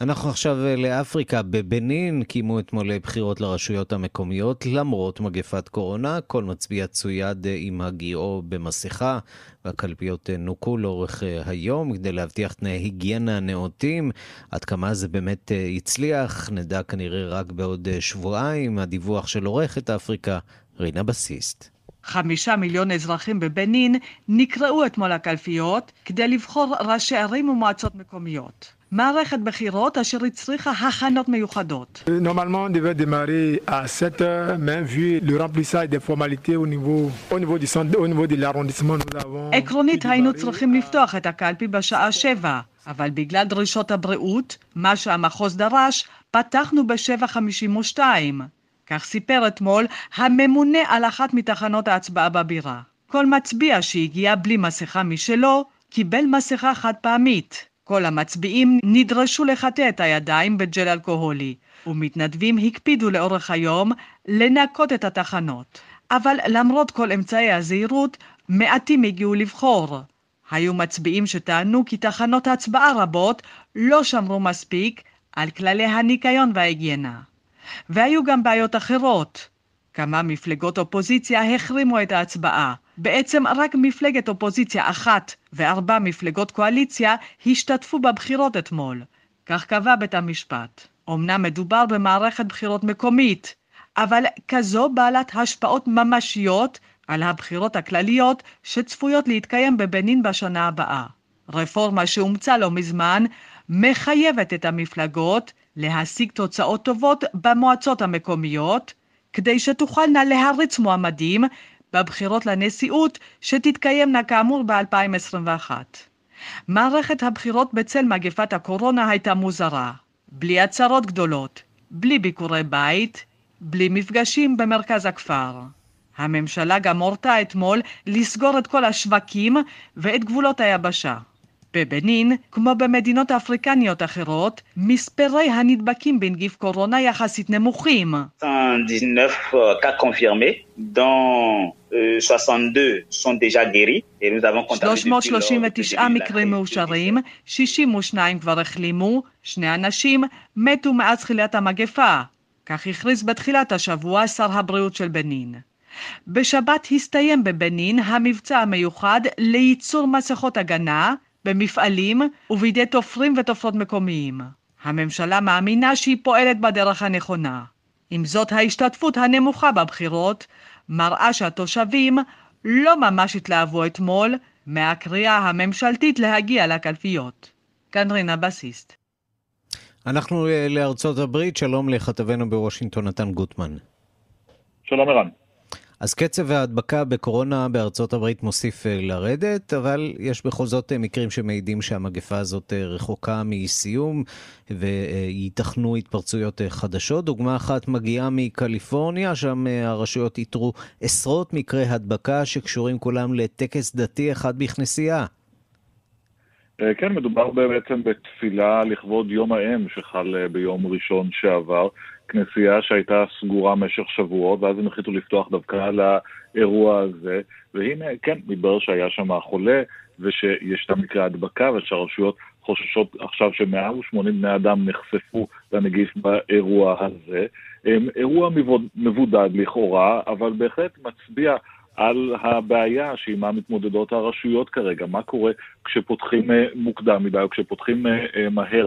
אנחנו עכשיו אה, לאפריקה. בבנין קיימו אתמול בחירות לרשויות המקומיות, למרות מגפת קורונה. כל מצביע צויד אה, עם הגיעו במסכה, והקלפיות אה, נוקו לאורך אה, היום כדי להבטיח תנאי היגיינה נאותים. עד כמה זה באמת אה, הצליח, נדע כנראה רק בעוד אה, שבועיים. הדיווח של עורכת אפריקה, רינה בסיסט. חמישה מיליון אזרחים בבנין נקראו אתמול לקלפיות כדי לבחור ראשי ערים ומועצות מקומיות. מערכת בחירות אשר הצריכה הכנות מיוחדות. Normalement, on devait démarrer à 7 heures, mais vu le remplissage des formalités au niveau, au niveau, du, centre, au niveau de l'arrondissement, nous avons... עקרונית היינו צריכים לפתוח את הקלפי בשעה שבע, אבל בגלל דרישות הבריאות, מה שהמחוז דרש, פתחנו ב-7.52. כך סיפר אתמול הממונה על אחת מתחנות ההצבעה בבירה. כל מצביע שהגיע בלי מסכה משלו, קיבל מסכה חד פעמית. כל המצביעים נדרשו לחטא את הידיים בג'ל אלכוהולי, ומתנדבים הקפידו לאורך היום לנקות את התחנות. אבל למרות כל אמצעי הזהירות, מעטים הגיעו לבחור. היו מצביעים שטענו כי תחנות הצבעה רבות לא שמרו מספיק על כללי הניקיון וההיגיינה. והיו גם בעיות אחרות. כמה מפלגות אופוזיציה החרימו את ההצבעה. בעצם רק מפלגת אופוזיציה אחת וארבע מפלגות קואליציה השתתפו בבחירות אתמול. כך קבע בית המשפט. אמנם מדובר במערכת בחירות מקומית, אבל כזו בעלת השפעות ממשיות על הבחירות הכלליות שצפויות להתקיים בבנין בשנה הבאה. רפורמה שאומצה לא מזמן מחייבת את המפלגות להשיג תוצאות טובות במועצות המקומיות, כדי שתוכלנה להריץ מועמדים בבחירות לנשיאות שתתקיימנה כאמור ב-2021. מערכת הבחירות בצל מגפת הקורונה הייתה מוזרה, בלי הצהרות גדולות, בלי ביקורי בית, בלי מפגשים במרכז הכפר. הממשלה גם הורתה אתמול לסגור את כל השווקים ואת גבולות היבשה. בבנין, כמו במדינות אפריקניות אחרות, מספרי הנדבקים בנגיף קורונה יחסית נמוכים. 339 מקרים מאושרים, 62 כבר החלימו, שני אנשים מתו מאז תחילת המגפה. כך הכריז בתחילת השבוע שר הבריאות של בנין. בשבת הסתיים בבנין המבצע המיוחד לייצור מסכות הגנה במפעלים ובידי תופרים ותופרות מקומיים. הממשלה מאמינה שהיא פועלת בדרך הנכונה. עם זאת, ההשתתפות הנמוכה בבחירות מראה שהתושבים לא ממש התלהבו אתמול מהקריאה הממשלתית להגיע לקלפיות. כאן רינה בסיסט. אנחנו אה, לארצות הברית, שלום לכתבנו בוושינגטון, נתן גוטמן. שלום ערן. אז קצב ההדבקה בקורונה בארצות הברית מוסיף אה, לרדת, אבל יש בכל זאת אה, מקרים שמעידים שהמגפה הזאת אה, רחוקה מסיום וייתכנו התפרצויות חדשות. דוגמה אחת מגיעה מקליפורניה, שם הרשויות איתרו עשרות מקרי הדבקה שקשורים כולם לטקס דתי אחד בכנסייה. כן, מדובר בעצם בתפילה לכבוד יום האם שחל ביום ראשון שעבר. כנסייה שהייתה סגורה במשך שבועות, ואז הם החליטו לפתוח דווקא על האירוע הזה, והנה, כן, מתברר שהיה שם חולה, ושיש את מקרה הדבקה, ושהרשויות חוששות עכשיו ש-180 בני אדם נחשפו לנגיף באירוע הזה. אירוע מבודד לכאורה, אבל בהחלט מצביע על הבעיה שעימה מתמודדות הרשויות כרגע. מה קורה כשפותחים אה, מוקדם מדי, או כשפותחים אה, אה, מהר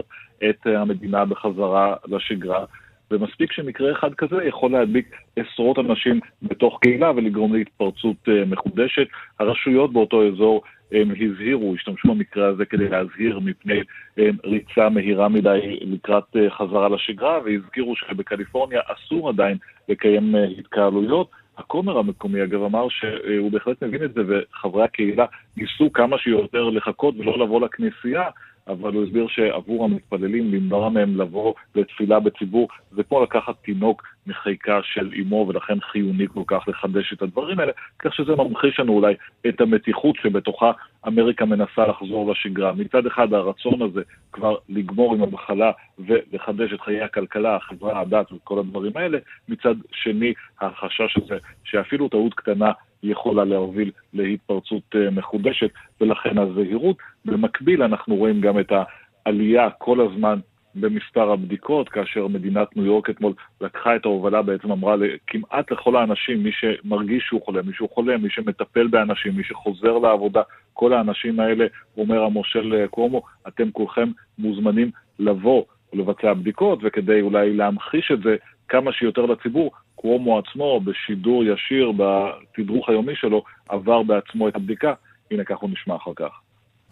את המדינה בחזרה לשגרה. ומספיק שמקרה אחד כזה יכול להדביק עשרות אנשים בתוך קהילה ולגרום להתפרצות uh, מחודשת. הרשויות באותו אזור הם הזהירו, השתמשו במקרה הזה כדי להזהיר מפני הם, ריצה מהירה מדי לקראת uh, חזרה לשגרה, והזכירו שבקליפורניה אסור עדיין לקיים התקהלויות. הכומר המקומי, אגב, אמר שהוא בהחלט מבין את זה, וחברי הקהילה ניסו כמה שיותר לחכות ולא לבוא לכנסייה, אבל הוא הסביר שעבור המתפללים, למנוע מהם לבוא לתפילה בציבור, זה כמו לקחת תינוק מחיקה של אמו, ולכן חיוני כל כך לחדש את הדברים האלה, כך שזה ממחיש לנו אולי את המתיחות שבתוכה אמריקה מנסה לחזור לשגרה. מצד אחד הרצון הזה כבר לגמור עם המחלה ולחדש את חיי הכלכלה, החברה, הדת וכל הדברים האלה, מצד שני החשש הזה שאפילו טעות קטנה יכולה להוביל להתפרצות אה, מחודשת, ולכן הזהירות. במקביל אנחנו רואים גם את העלייה כל הזמן במספר הבדיקות, כאשר מדינת ניו יורק אתמול לקחה את ההובלה, בעצם אמרה כמעט לכל האנשים, מי שמרגיש שהוא חולה, מי שהוא חולה, מי שמטפל באנשים, מי שחוזר לעבודה, כל האנשים האלה, אומר המושל אה, קומו, אתם כולכם מוזמנים לבוא ולבצע בדיקות, וכדי אולי להמחיש את זה כמה שיותר לציבור, קוומו עצמו בשידור ישיר בתדרוך היומי שלו עבר בעצמו את הבדיקה. הנה כך הוא נשמע אחר כך.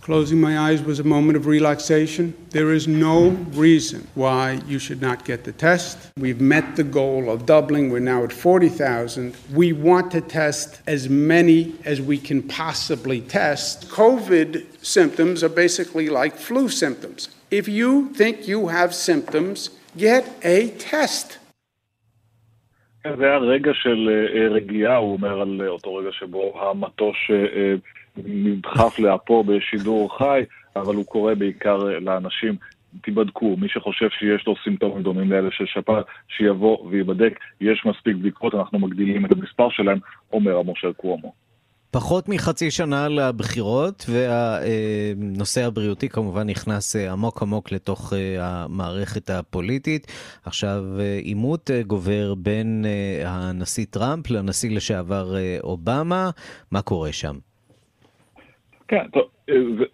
Closing my eyes was a moment of relaxation. There is no reason why you should not get the test. We've met the goal of doubling. We're now at 40,000. We want to test as many as we can possibly test. COVID symptoms are basically like flu symptoms. If you think you have symptoms, get a test. זה היה רגע של רגיעה, הוא אומר על אותו רגע שבו המטוש נדחף לאפו בשידור חי, אבל הוא קורא בעיקר לאנשים תיבדקו, מי שחושב שיש לו סימפטומים דומים לאלה של שפעת, שיבוא וייבדק, יש מספיק בדיקות, אנחנו מגדילים את המספר שלהם, אומר המושל קוומו. פחות מחצי שנה לבחירות, והנושא הבריאותי כמובן נכנס אה, עמוק עמוק לתוך אה, המערכת הפוליטית. עכשיו, אה, עימות גובר בין הנשיא טראמפ לנשיא לשעבר אובמה, מה קורה שם? כן, טוב,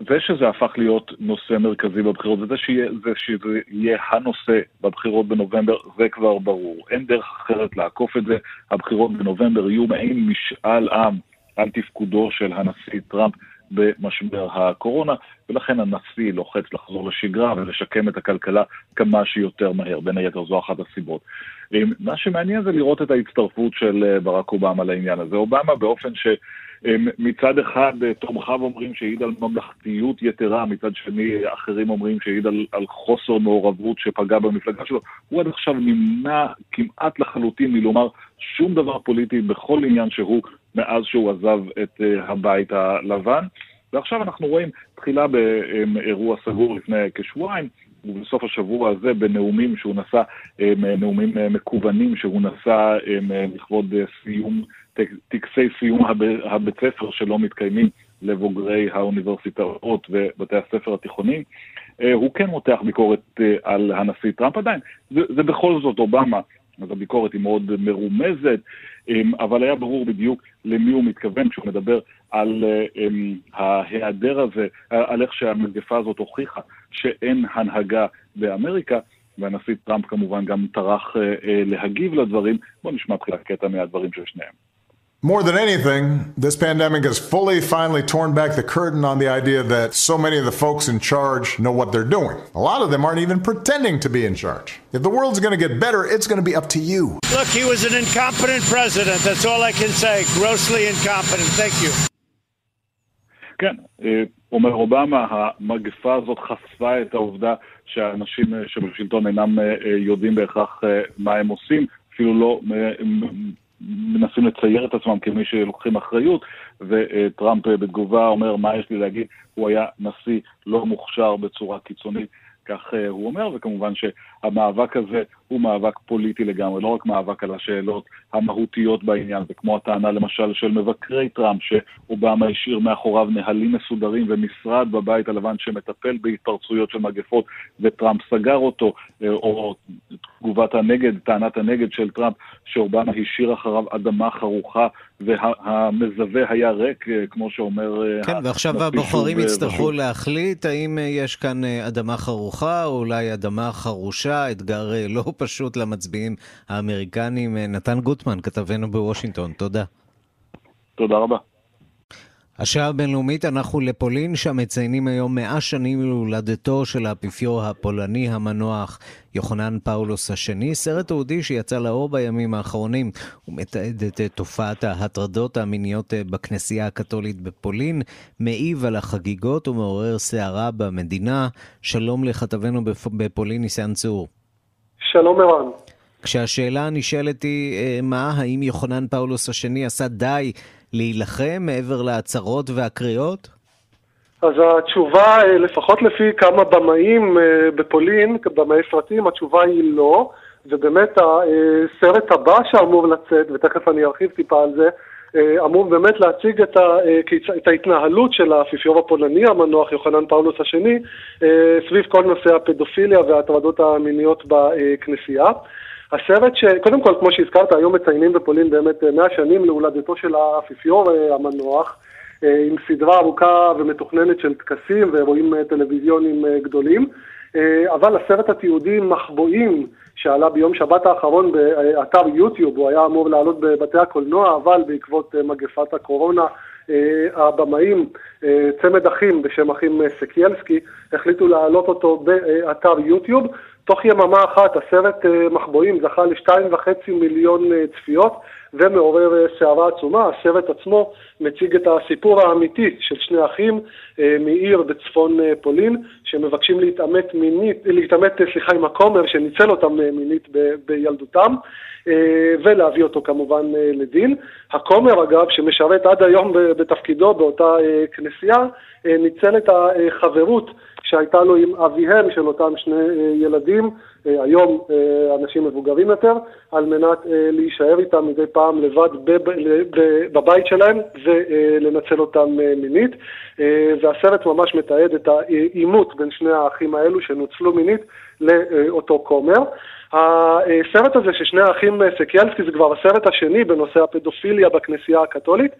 זה שזה הפך להיות נושא מרכזי בבחירות, וזה שיהיה, זה שזה יהיה הנושא בבחירות בנובמבר, זה כבר ברור. אין דרך אחרת לעקוף את זה. הבחירות בנובמבר יהיו מעין משאל עם על תפקודו של הנשיא טראמפ במשבר הקורונה, ולכן הנשיא לוחץ לחזור לשגרה ולשקם את הכלכלה כמה שיותר מהר. בין היתר זו אחת הסיבות. מה שמעניין זה לראות את ההצטרפות של ברק אובמה לעניין הזה. אובמה באופן ש... מצד אחד תומכיו אומרים שהעיד על ממלכתיות יתרה, מצד שני אחרים אומרים שהעיד על, על חוסר מעורבות שפגע במפלגה שלו. הוא עד עכשיו נמנע כמעט לחלוטין מלומר שום דבר פוליטי בכל עניין שהוא מאז שהוא עזב את uh, הבית הלבן. ועכשיו אנחנו רואים תחילה באירוע סגור לפני כשבועיים, ובסוף השבוע הזה בנאומים שהוא נשא, נאומים מקוונים שהוא נשא לכבוד סיום טקסי סיום הבית ספר שלא מתקיימים לבוגרי האוניברסיטאות ובתי הספר התיכוניים. אה, הוא כן מותח ביקורת אה, על הנשיא טראמפ עדיין. זה, זה בכל זאת אובמה, אז הביקורת היא מאוד מרומזת, אה, אבל היה ברור בדיוק למי הוא מתכוון כשהוא מדבר על ההיעדר הזה, על איך שהמגפה הזאת הוכיחה שאין הנהגה באמריקה. והנשיא טראמפ כמובן גם טרח להגיב לדברים. בואו נשמע תחילת קטע מהדברים של שניהם. More than anything, this pandemic has fully, finally torn back the curtain on the idea that so many of the folks in charge know what they're doing. A lot of them aren't even pretending to be in charge. If the world's going to get better, it's going to be up to you. Look, he was an incompetent president. That's all I can say. Grossly incompetent. Thank you. כן, אומר אובמה, המגפה הזאת חשפה את העובדה שהאנשים שבשלטון אינם יודעים בהכרח מה הם עושים, אפילו לא מנסים לצייר את עצמם כמי שלוקחים אחריות, וטראמפ בתגובה אומר, מה יש לי להגיד? הוא היה נשיא לא מוכשר בצורה קיצונית. כך אה, הוא אומר, וכמובן שהמאבק הזה הוא מאבק פוליטי לגמרי, לא רק מאבק על השאלות המהותיות בעניין, וכמו הטענה למשל של מבקרי טראמפ, שאובמה השאיר מאחוריו נהלים מסודרים ומשרד בבית הלבן שמטפל בהתפרצויות של מגפות, וטראמפ סגר אותו, אה, או תגובת הנגד, טענת הנגד של טראמפ, שאובמה השאיר אחריו אדמה חרוכה והמזווה היה ריק, אה, כמו שאומר... כן, ועכשיו הבוחרים יצטרכו להחליט האם יש כאן אדמה חרוכה, או אולי אדמה חרושה, אתגר לא פשוט למצביעים האמריקנים. נתן גוטמן, כתבנו בוושינגטון, תודה. תודה רבה. השעה הבינלאומית, אנחנו לפולין, שם מציינים היום מאה שנים להולדתו של האפיפיור הפולני המנוח יוחנן פאולוס השני, סרט תעודי שיצא לאור בימים האחרונים. הוא מתעד את תופעת ההטרדות המיניות בכנסייה הקתולית בפולין, מעיב על החגיגות ומעורר סערה במדינה. שלום לכתבנו בפולין, ניסן צור. שלום ערן. כשהשאלה הנשאלת היא, אה, מה, האם יוחנן פאולוס השני עשה די להילחם מעבר להצהרות והקריאות? אז התשובה, אה, לפחות לפי כמה במאים אה, בפולין, במאי סרטים, התשובה היא לא. ובאמת הסרט הבא שאמור לצאת, ותכף אני ארחיב טיפה על זה, אמור באמת להציג את, ה, את ההתנהלות של האפיפיור הפולני המנוח יוחנן פאולוס השני סביב כל נושא הפדופיליה וההטרדות המיניות בכנסייה. הסרט שקודם כל, כמו שהזכרת, היום מציינים בפולין באמת 100 שנים להולדתו של האפיפיור אה, המנוח, אה, עם סדרה ארוכה ומתוכננת של טקסים ואירועים אה, טלוויזיוניים גדולים. אבל הסרט התיעודי מחבואים שעלה ביום שבת האחרון באתר יוטיוב, הוא היה אמור לעלות בבתי הקולנוע, אבל בעקבות מגפת הקורונה הבמאים, צמד אחים בשם אחים סקיילסקי, החליטו להעלות אותו באתר יוטיוב. תוך יממה אחת הסרט מחבואים זכה לשתיים וחצי מיליון צפיות. ומעורר סערה עצומה. הסרט עצמו מציג את הסיפור האמיתי של שני אחים אה, מעיר בצפון אה, פולין, שמבקשים להתעמת מינית, להתעמת, אה, סליחה, עם הכומר שניצל אותם מינית ב, בילדותם, ולהביא אותו כמובן לדין. הכומר, אגב, שמשרת עד היום בתפקידו באותה כנסייה, ניצל את החברות שהייתה לו עם אביהם של אותם שני ילדים, היום אנשים מבוגרים יותר, על מנת להישאר איתם מדי פעם לבד בבית שלהם ולנצל אותם מינית. והסרט ממש מתעד את העימות בין שני האחים האלו שנוצלו מינית לאותו כומר. הסרט הזה של שני האחים סקיאלסקי זה כבר הסרט השני בנושא הפדופיליה בכנסייה הקתולית.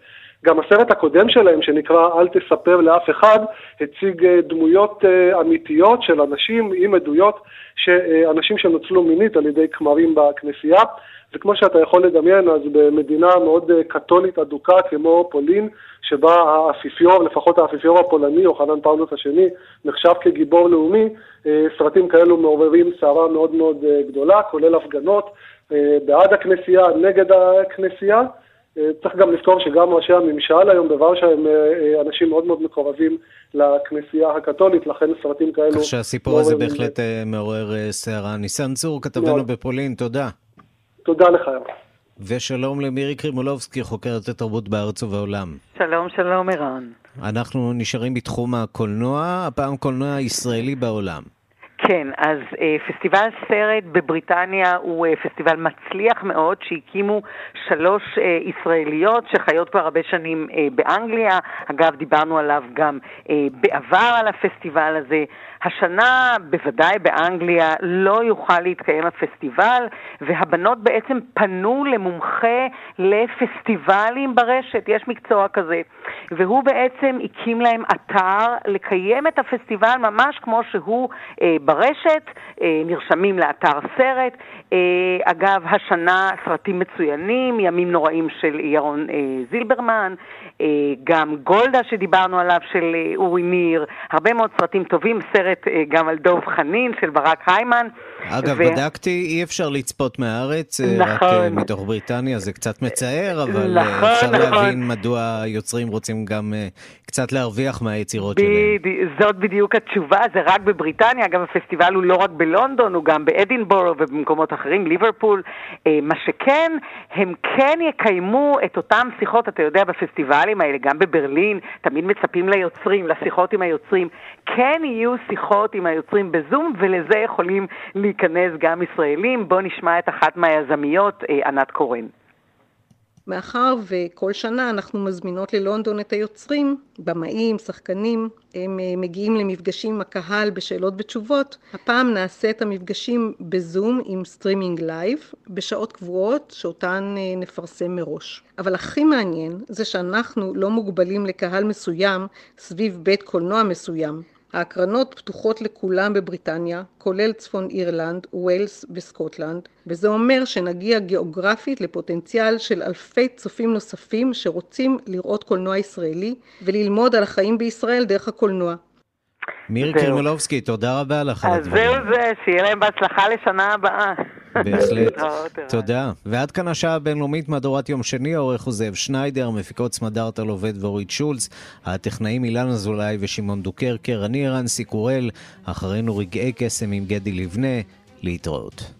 גם הסרט הקודם שלהם, שנקרא "אל תספר לאף אחד", הציג אה, דמויות אה, אמיתיות של אנשים עם עדויות, אנשים שנוצלו מינית על ידי כמרים בכנסייה. וכמו שאתה יכול לדמיין, אז במדינה מאוד אה, קתולית אדוקה כמו פולין, שבה האפיפיור, לפחות האפיפיור הפולני, יוחנן פאולוס השני, נחשב כגיבור לאומי, סרטים כאלו מעוררים סערה מאוד מאוד גדולה, כולל הפגנות בעד הכנסייה, נגד הכנסייה. צריך גם לזכור שגם ראשי הממשל היום בוורשה הם אה, אה, אנשים מאוד מאוד מקורבים לכנסייה הקתולית, לכן סרטים כאלו... כך שהסיפור הזה בהחלט אה, מעורר סערה. ניסן צור, כתבנו בפולין, תודה. תודה לך. ושלום למירי קרימולובסקי, חוקרת התרבות בארץ ובעולם. שלום, שלום ערן. אנחנו נשארים בתחום הקולנוע, הפעם קולנוע ישראלי בעולם. כן, אז אה, פסטיבל סרט בבריטניה הוא אה, פסטיבל מצליח מאוד, שהקימו שלוש אה, ישראליות שחיות כבר הרבה שנים אה, באנגליה. אגב, דיברנו עליו גם אה, בעבר על הפסטיבל הזה. השנה, בוודאי באנגליה, לא יוכל להתקיים הפסטיבל, והבנות בעצם פנו למומחה לפסטיבלים ברשת, יש מקצוע כזה, והוא בעצם הקים להם אתר לקיים את הפסטיבל ממש כמו שהוא אה, ברשת, אה, נרשמים לאתר סרט. אה, אגב, השנה סרטים מצוינים, ימים נוראים של ירון אה, זילברמן, אה, גם גולדה שדיברנו עליו של אה, אורי ניר, הרבה מאוד סרטים טובים, סרט אה, גם על דוב חנין של ברק היימן. אגב, ו... בדקתי, אי אפשר לצפות מהארץ, נכון. רק אה, מתוך בריטניה, זה קצת מצער, אבל נכון, אפשר נכון. להבין מדוע היוצרים רוצים גם קצת להרוויח מהיצירות ב... שלהם. זאת בדיוק התשובה, זה רק בבריטניה, אגב, הפסטיבל הוא לא רק בלונדון, הוא גם באדינבורו ובמקומות אחרים, ליברפול. מה שכן, הם כן יקיימו את אותן שיחות, אתה יודע, בפסטיבלים האלה, גם בברלין, תמיד מצפים ליוצרים, לשיחות עם היוצרים. כן יהיו שיחות עם היוצרים בזום, ולזה יכולים להיכנס גם ישראלים. בואו נשמע את אחת מהיזמיות, אה, ענת קורן. מאחר וכל שנה אנחנו מזמינות ללונדון את היוצרים, במאים, שחקנים, הם אה, מגיעים למפגשים עם הקהל בשאלות ותשובות. הפעם נעשה את המפגשים בזום עם streaming live, בשעות קבועות שאותן אה, נפרסם מראש. אבל הכי מעניין זה שאנחנו לא מוגבלים לקהל מסוים סביב בית קולנוע מסוים. ההקרנות פתוחות לכולם בבריטניה, כולל צפון אירלנד, ווילס וסקוטלנד, וזה אומר שנגיע גיאוגרפית לפוטנציאל של אלפי צופים נוספים שרוצים לראות קולנוע ישראלי וללמוד על החיים בישראל דרך הקולנוע. מירי קרמלובסקי, תודה רבה לך על הדברים. אז זהו זה, שיהיה להם בהצלחה לשנה הבאה. בהחלט, (laughs) תודה. ועד כאן השעה הבינלאומית מהדורת יום שני, העורך הוא זאב שניידר, מפיקות סמדארטה עובד ואורית שולץ, הטכנאים אילן אזולאי ושמעון דוקרקר, אני ערן סיקורל, אחרינו רגעי קסם עם גדי לבנה, להתראות.